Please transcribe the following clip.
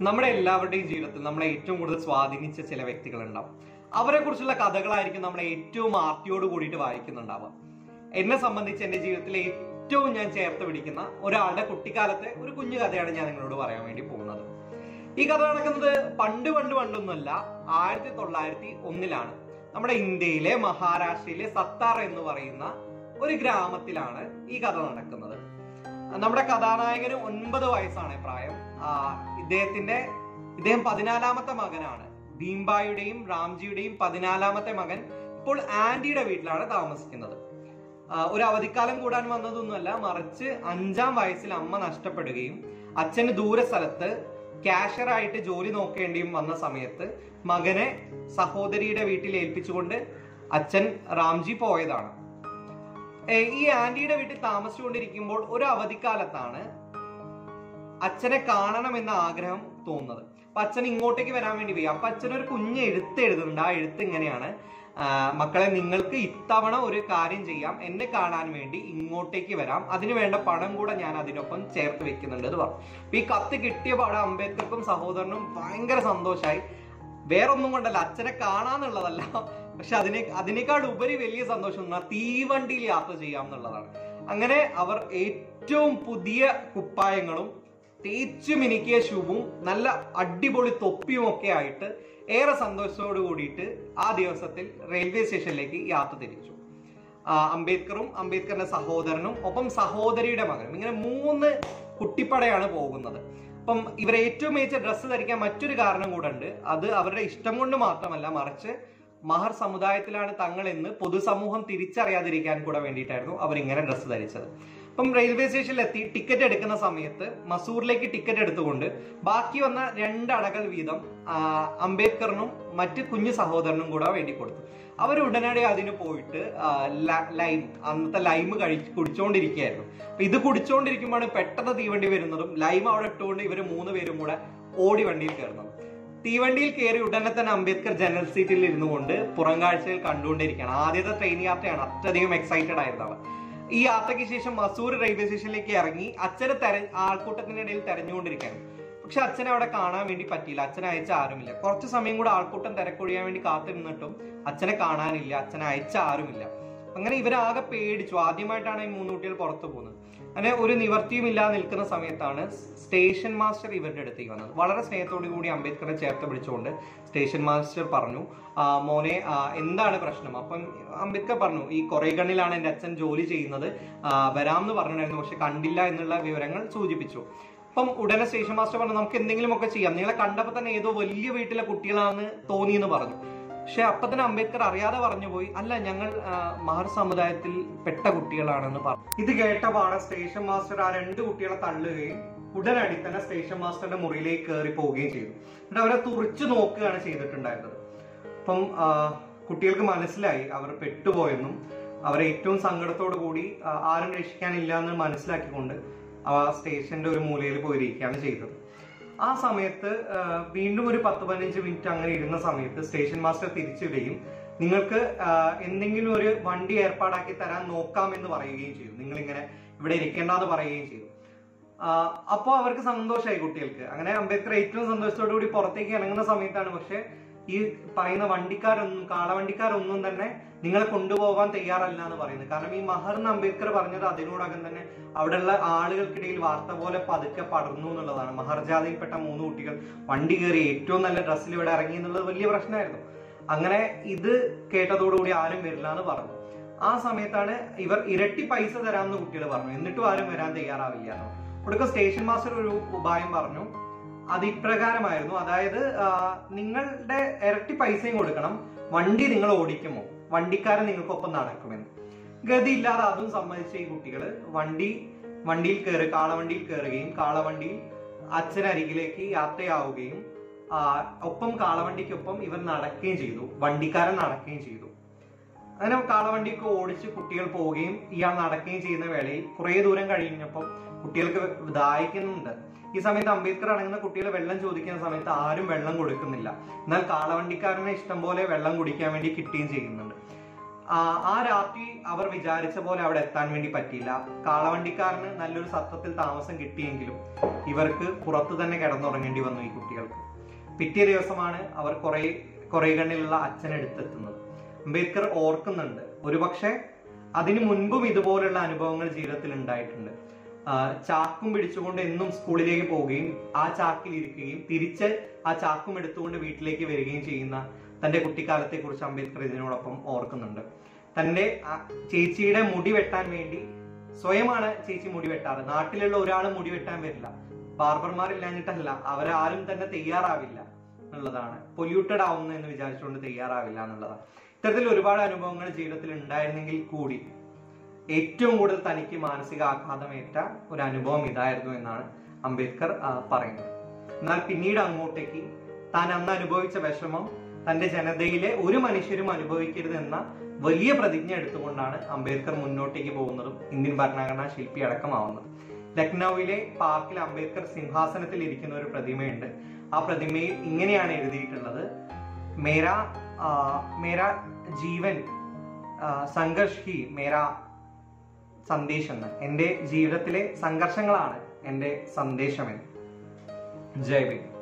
നമ്മുടെ എല്ലാവരുടെയും ജീവിതത്തിൽ നമ്മളെ ഏറ്റവും കൂടുതൽ സ്വാധീനിച്ച ചില വ്യക്തികളുണ്ടാവും. അവരെ കുറിച്ചുള്ള കഥകളായിരിക്കും നമ്മളെ ഏറ്റവും ആർത്തിയോട് കൂടിയിട്ട് വായിക്കുന്നുണ്ടാവുക. എന്നെ സംബന്ധിച്ച് എന്റെ ജീവിതത്തിലെ ഏറ്റവും ഞാൻ ചേർത്ത് പിടിക്കുന്ന ഒരാളുടെ കുട്ടിക്കാലത്തെ ഒരു കുഞ്ഞു കഥയാണ് ഞാൻ നിങ്ങളോട് പറയാൻ വേണ്ടി പോകുന്നത്. ഈ കഥ നടക്കുന്നത് പണ്ട് പണ്ട് പണ്ടൊന്നുമല്ല ആയിരത്തി തൊള്ളായിരത്തി ഒന്നിലാണ് നമ്മുടെ ഇന്ത്യയിലെ മഹാരാഷ്ട്രയിലെ സത്താർ എന്ന് പറയുന്ന ഒരു ഗ്രാമത്തിലാണ് ഈ കഥ നടക്കുന്നത്. നമ്മുടെ കഥാനായകന് ഒൻപത് വയസ്സാണ് പ്രായം. ഇദ്ദേഹത്തിന്റെ ഇദ്ദേഹം പതിനാലാമത്തെ മകനാണ്. ഭീംബായുടെയും റാംജിയുടെയും പതിനാലാമത്തെ മകൻ ഇപ്പോൾ ആന്റിയുടെ വീട്ടിലാണ് താമസിക്കുന്നത്. ഒരു അവധിക്കാലം കൂടാൻ വന്നതൊന്നുമല്ല മറിച്ച് അഞ്ചാം വയസ്സിൽ അമ്മ നഷ്ടപ്പെടുകയും അച്ഛന് ദൂര സ്ഥലത്ത് ക്യാഷറായിട്ട് ജോലി നോക്കേണ്ടിയും വന്ന സമയത്ത് മകനെ സഹോദരിയുടെ വീട്ടിൽ ഏൽപ്പിച്ചുകൊണ്ട് അച്ഛൻ റാംജി പോയതാണ്. ഈ ആന്റിയുടെ വീട്ടിൽ താമസിച്ചുകൊണ്ടിരിക്കുമ്പോൾ ഒരു അവധിക്കാലത്താണ് അച്ഛനെ കാണണം എന്ന ആഗ്രഹം തോന്നുന്നത്. അപ്പൊ അച്ഛൻ ഇങ്ങോട്ടേക്ക് വരാൻ വേണ്ടി പോയി അപ്പൊ അച്ഛൻ ഒരു കുഞ്ഞ് എഴുത്ത് എഴുതുന്നുണ്ട്. ആ എഴുത്ത് ഇങ്ങനെയാണ്. മക്കളെ നിങ്ങൾക്ക് ഇത്തവണ ഒരു കാര്യം ചെയ്യാം. എന്നെ കാണാൻ വേണ്ടി ഇങ്ങോട്ടേക്ക് വരാം. അതിനു വേണ്ട പണം കൂടെ ഞാൻ അതിനൊപ്പം ചേർത്ത് വെക്കുന്നുണ്ട് എന്ന് പറഞ്ഞു. അപ്പൊ ഈ കത്ത് കിട്ടിയ പാടെ അംബേദ്കർക്കും സഹോദരനും ഭയങ്കര സന്തോഷമായി വേറൊന്നും കൊണ്ടല്ല. അച്ഛനെ കാണാന്നുള്ളതല്ല. പക്ഷെ അതിനെ അതിനേക്കാൾ ഉപരി വലിയ സന്തോഷം തീവണ്ടിയിൽ യാത്ര ചെയ്യാം എന്നുള്ളതാണ്. അങ്ങനെ അവർ ഏറ്റവും പുതിയ കുപ്പായങ്ങളും തേച്ചു മിനുക്കിയ ഷൂവും നല്ല അടിപൊളി തൊപ്പിയും ഒക്കെ ആയിട്ട് ഏറെ സന്തോഷത്തോടു കൂടിയിട്ട് ആ ദിവസത്തിൽ റെയിൽവേ സ്റ്റേഷനിലേക്ക് യാത്ര തിരിച്ചു. അംബേദ്കറും അംബേദ്കറിന്റെ സഹോദരനും ഒപ്പം സഹോദരിയുടെ മകനും. ഇങ്ങനെ മൂന്ന് കുട്ടിപ്പടയാണ് പോകുന്നത്. അപ്പം ഇവർ ഏറ്റവും മികച്ച ഡ്രസ്സ് ധരിക്കാൻ മറ്റൊരു കാരണം കൂടെ ഉണ്ട്. അത് അവരുടെ ഇഷ്ടം കൊണ്ട് മാത്രമല്ല മറിച്ച് മഹർ സമുദായത്തിലാണ് തങ്ങൾ എന്ന് പൊതുസമൂഹം തിരിച്ചറിയാതിരിക്കാൻ കൂടെ വേണ്ടിയിട്ടായിരുന്നു അവർ ഇങ്ങനെ ഡ്രസ്സ് ധരിച്ചത്. അപ്പം റെയിൽവേ സ്റ്റേഷനിൽ എത്തി ടിക്കറ്റ് എടുക്കുന്ന സമയത്ത് മസൂറിലേക്ക് ടിക്കറ്റ് എടുത്തുകൊണ്ട് ബാക്കി വന്ന രണ്ട് അടകൾ വീതം അംബേദ്കറിനും മറ്റ് കുഞ്ഞു സഹോദരനും കൂടെ വേണ്ടി കൊടുത്തു. അവർ ഉടനടി അതിന് പോയിട്ട് ലൈം അന്നത്തെ ലൈം കഴി കുടിച്ചുകൊണ്ടിരിക്കുകയായിരുന്നു അപ്പൊ ഇത് കുടിച്ചുകൊണ്ടിരിക്കുമ്പോഴാണ് പെട്ടെന്ന് തീവണ്ടി വരുന്നതും ലൈം അവിടെ ഇട്ടുകൊണ്ട് ഇവർ മൂന്ന് പേരും കൂടെ ഓടി വണ്ടിയിൽ കയറുന്നത്. തീവണ്ടിയിൽ കയറി ഉടനെ തന്നെ അംബേദ്കർ ജനറൽ സീറ്റിൽ ഇരുന്നു കൊണ്ട് പുറം കാഴ്ചയിൽ കണ്ടുകൊണ്ടിരിക്കുകയാണ്. ആദ്യത്തെ ട്രെയിൻ യാത്രയാണ് അത്രയധികം എക്സൈറ്റഡ് ആയിരുന്നു അവർ ഈ യാത്രയ്ക്ക് ശേഷം മസൂർ റെയിൽവേ സ്റ്റേഷനിലേക്ക് ഇറങ്ങി അച്ഛനെ തെര ആൾക്കൂട്ടത്തിന്റെ ഇടയിൽ തെരഞ്ഞുകൊണ്ടിരിക്കുകയാണ്. പക്ഷെ അച്ഛനെ അവിടെ കാണാൻ വേണ്ടി പറ്റിയില്ല. അച്ഛനെ അയച്ച ആരുമില്ല. കുറച്ച് സമയം കൂടെ ആൾക്കൂട്ടം തിരക്കൊഴിയാൻ വേണ്ടി കാത്തിരുന്നിട്ടും അച്ഛനെ കാണാനില്ല. അച്ഛനെ അയച്ച ആരുമില്ല. അങ്ങനെ ഇവരാകെ പേടിച്ചു. ആദ്യമായിട്ടാണ് ഈ മൂന്ന് കുട്ടികൾ പുറത്തു പോകുന്നത്. അങ്ങനെ ഒരു നിവർത്തിയും ഇല്ലാതെ നിൽക്കുന്ന സമയത്താണ് സ്റ്റേഷൻ മാസ്റ്റർ ഇവരുടെ അടുത്തേക്ക് വന്നത്. വളരെ സ്നേഹത്തോടു കൂടി അംബേദ്കറെ ചേർത്ത് പിടിച്ചുകൊണ്ട് സ്റ്റേഷൻ മാസ്റ്റർ പറഞ്ഞു "ആ, മോനെ എന്താണ് പ്രശ്നം? അപ്പം അംബേദ്കർ പറഞ്ഞു ഈ കൊറേഗണ്ണിലാണ് എന്റെ അച്ഛൻ ജോലി ചെയ്യുന്നത്. വരാമെന്ന് പറഞ്ഞിട്ടുണ്ടായിരുന്നു പക്ഷെ കണ്ടില്ല എന്നുള്ള വിവരങ്ങൾ സൂചിപ്പിച്ചു. അപ്പം ഉടനെ സ്റ്റേഷൻ മാസ്റ്റർ പറഞ്ഞു നമുക്ക് എന്തെങ്കിലുമൊക്കെ ചെയ്യാം. നിങ്ങളെ കണ്ടപ്പോൾ തന്നെ ഏതോ വലിയ വീട്ടിലെ കുട്ടികളാണെന്ന് തോന്നിയെന്ന് പറഞ്ഞു. പക്ഷെ അപ്പൊ തന്നെ അംബേദ്കർ അറിയാതെ പറഞ്ഞു പോയി അല്ല ഞങ്ങൾ മഹർ സമുദായത്തിൽ പെട്ട കുട്ടികളാണെന്ന് പറഞ്ഞു. ഇത് കേട്ട പാടെ സ്റ്റേഷൻ മാസ്റ്റർ ആ രണ്ട് കുട്ടികളെ തള്ളുകയും ഉടനടി തന്നെ സ്റ്റേഷൻ മാസ്റ്ററിന്റെ മുറിയിലേക്ക് കയറി പോവുകയും ചെയ്തു. എന്നിട്ട് അവരെ തുറിച്ചു നോക്കുകയാണ് ചെയ്തിട്ടുണ്ടായിരുന്നത്. അപ്പം കുട്ടികൾക്ക് മനസ്സിലായി അവർ പെട്ടുപോയെന്നും അവർ ഏറ്റവും സങ്കടത്തോടു കൂടി ആരും രക്ഷിക്കാനില്ല എന്ന് മനസ്സിലാക്കിക്കൊണ്ട് ആ സ്റ്റേഷന്റെ ഒരു മൂലയിൽ പോയിരിക്കുകയാണ് ചെയ്തത്. ആ സമയത്ത് വീണ്ടും ഒരു പത്ത് പതിനഞ്ച് മിനിറ്റ് അങ്ങനെ ഇരുന്ന സമയത്ത് സ്റ്റേഷൻ മാസ്റ്റർ തിരിച്ചിടുകയും നിങ്ങൾക്ക് എന്തെങ്കിലും ഒരു വണ്ടി ഏർപ്പാടാക്കി തരാൻ നോക്കാം എന്ന് പറയുകയും ചെയ്തു. നിങ്ങൾ ഇങ്ങനെ ഇവിടെ ഇരിക്കേണ്ടെന്ന് പറയുകയും ചെയ്തു. അപ്പോൾ അവർക്ക് സന്തോഷമായി കുട്ടികൾക്ക്. അങ്ങനെ അംബേദ്കർ ഏറ്റവും സന്തോഷത്തോടു കൂടി പുറത്തേക്ക് ഇറങ്ങുന്ന സമയത്താണ്. പക്ഷെ ഈ പറയുന്ന വണ്ടിക്കാരൊന്നും കാളവണ്ടിക്കാരൊന്നും തന്നെ നിങ്ങളെ കൊണ്ടുപോകാൻ തയ്യാറല്ല എന്ന് പറയുന്നത്. കാരണം ഈ മഹർ എന്ന് അംബേദ്കർ പറഞ്ഞത് അതിനോടകം തന്നെ അവിടെയുള്ള ആളുകൾക്കിടയിൽ വാർത്ത പോലെ പതുക്കെ പടർന്നു എന്നുള്ളതാണ്. മഹർ ജാതിയിൽപ്പെട്ട മൂന്ന് കുട്ടികൾ വണ്ടി കയറി ഏറ്റവും നല്ല ഡ്രസ്സിൽ ഇവിടെ ഇറങ്ങി എന്നുള്ളത് വലിയ പ്രശ്നമായിരുന്നു. അങ്ങനെ ഇത് കേട്ടതോടുകൂടി ആരും വരില്ല എന്ന് പറഞ്ഞു. ആ സമയത്താണ് ഇവർ ഇരട്ടി പൈസ തരാമെന്ന് കുട്ടികൾ പറഞ്ഞു. എന്നിട്ടും ആരും വരാൻ തയ്യാറാവില്ല. ഒടുക്ക സ്റ്റേഷൻ മാസ്റ്റർ ഒരു ഉപായം പറഞ്ഞു. അത് ഇപ്രകാരമായിരുന്നു. അതായത് നിങ്ങളുടെ ഇരട്ടി പൈസയും കൊടുക്കണം. വണ്ടി നിങ്ങൾ ഓടിക്കുമോ? വണ്ടിക്കാരൻ നിങ്ങൾക്കൊപ്പം നടക്കുമെന്ന്. ഗതിയില്ലാതെ അതും സമ്മതിച്ച ഈ കുട്ടികൾ വണ്ടി വണ്ടിയിൽ കയറി കാളവണ്ടിയിൽ കയറുകയും കാളവണ്ടിയിൽ അച്ഛനരികിലേക്ക് യാത്രയാവുകയും ഒപ്പം കാളവണ്ടിക്കൊപ്പം ഇവർ നടക്കുകയും ചെയ്തു. വണ്ടിക്കാരൻ നടക്കുകയും ചെയ്തു. അങ്ങനെ കാളവണ്ടിയൊക്കെ ഓടിച്ച് കുട്ടികൾ പോവുകയും ഇയാൾ നടക്കുകയും ചെയ്യുന്ന വേളയിൽ കുറേ ദൂരം കഴിഞ്ഞപ്പോൾ കുട്ടികൾക്ക് ദാഹിക്കുന്നുണ്ട്. ഈ സമയത്ത് അംബേദ്കർ അടങ്ങുന്ന കുട്ടികളെ വെള്ളം ചോദിക്കുന്ന സമയത്ത് ആരും വെള്ളം കൊടുക്കുന്നില്ല. എന്നാൽ കാളവണ്ടിക്കാരനെ ഇഷ്ടം പോലെ വെള്ളം കുടിക്കാൻ വേണ്ടി കിട്ടുകയും ചെയ്യുന്നുണ്ട്. ആ രാത്രി അവർ വിചാരിച്ച പോലെ അവിടെ എത്താൻ വേണ്ടി പറ്റിയില്ല. കാളവണ്ടിക്കാരന് നല്ലൊരു സത്വത്തിൽ താമസം കിട്ടിയെങ്കിലും ഇവർക്ക് പുറത്തു തന്നെ കിടന്നുറങ്ങേണ്ടി വന്നു ഈ കുട്ടികൾക്ക്. പിറ്റേ ദിവസമാണ് അവർ കുറെ കുറെ കണ്ണിലുള്ള അച്ഛൻ എടുത്തെത്തുന്നത്. അംബേദ്കർ ഓർക്കുന്നുണ്ട്. ഒരുപക്ഷെ അതിനു മുൻപും ഇതുപോലുള്ള അനുഭവങ്ങൾ ജീവിതത്തിൽ ഉണ്ടായിട്ടുണ്ട്. ചാക്കും പിടിച്ചുകൊണ്ട് എന്നും സ്കൂളിലേക്ക് പോവുകയും ആ ചാക്കിൽ ഇരിക്കുകയും തിരിച്ച് ആ ചാക്കും എടുത്തുകൊണ്ട് വീട്ടിലേക്ക് വരികയും ചെയ്യുന്ന തന്റെ കുട്ടിക്കാലത്തെ കുറിച്ച് അംബേദ്കർ ഇതിനോടൊപ്പം ഓർക്കുന്നുണ്ട്. തന്റെ ചേച്ചിയുടെ മുടി വെട്ടാൻ വേണ്ടി സ്വയമാണ് ചേച്ചി മുടി വെട്ടാറ്. നാട്ടിലുള്ള ഒരാൾ മുടി വെട്ടാൻ വരില്ല. ബാർബർമാരില്ലാഞ്ഞിട്ടല്ല അവരാരും തന്നെ തയ്യാറാവില്ല എന്നുള്ളതാണ്. പൊല്യൂട്ടഡ് ആവുന്നു എന്ന് വിചാരിച്ചുകൊണ്ട് തയ്യാറാവില്ല എന്നുള്ളതാണ്. ഇത്തരത്തിൽ ഒരുപാട് അനുഭവങ്ങൾ ജീവിതത്തിൽ ഉണ്ടായിരുന്നെങ്കിൽ കൂടി ഏറ്റവും കൂടുതൽ തനിക്ക് മാനസിക ആഘാതമേറ്റ ഒരു അനുഭവം ഇതായിരുന്നു എന്നാണ് അംബേദ്കർ പറയുന്നത്. എന്നാൽ പിന്നീട് അങ്ങോട്ടേക്ക് താൻ അന്ന് അനുഭവിച്ച വിഷമം തന്റെ ജനതയിലെ ഒരു മനുഷ്യരും അനുഭവിക്കരുത് എന്ന വലിയ പ്രതിജ്ഞ എടുത്തുകൊണ്ടാണ് അംബേദ്കർ മുന്നോട്ടേക്ക് പോകുന്നതും ഇന്ത്യൻ ഭരണഘടനാ ശില്പി അടക്കമാവുന്നത്. ലക്നൌവിലെ പാർക്കിൽ അംബേദ്കർ സിംഹാസനത്തിൽ ഇരിക്കുന്ന ഒരു പ്രതിമയുണ്ട്. ആ പ്രതിമയിൽ ഇങ്ങനെയാണ് എഴുതിയിട്ടുള്ളത്. മേരാ മേരാ ജീവൻ സംഘർഷ് ഹി മേരാ സന്ദേശം എന്റെ ജീവിതത്തിലെ സംഘർഷങ്ങളാണ് എന്റെ സന്ദേശമെന്ന്. ജയ്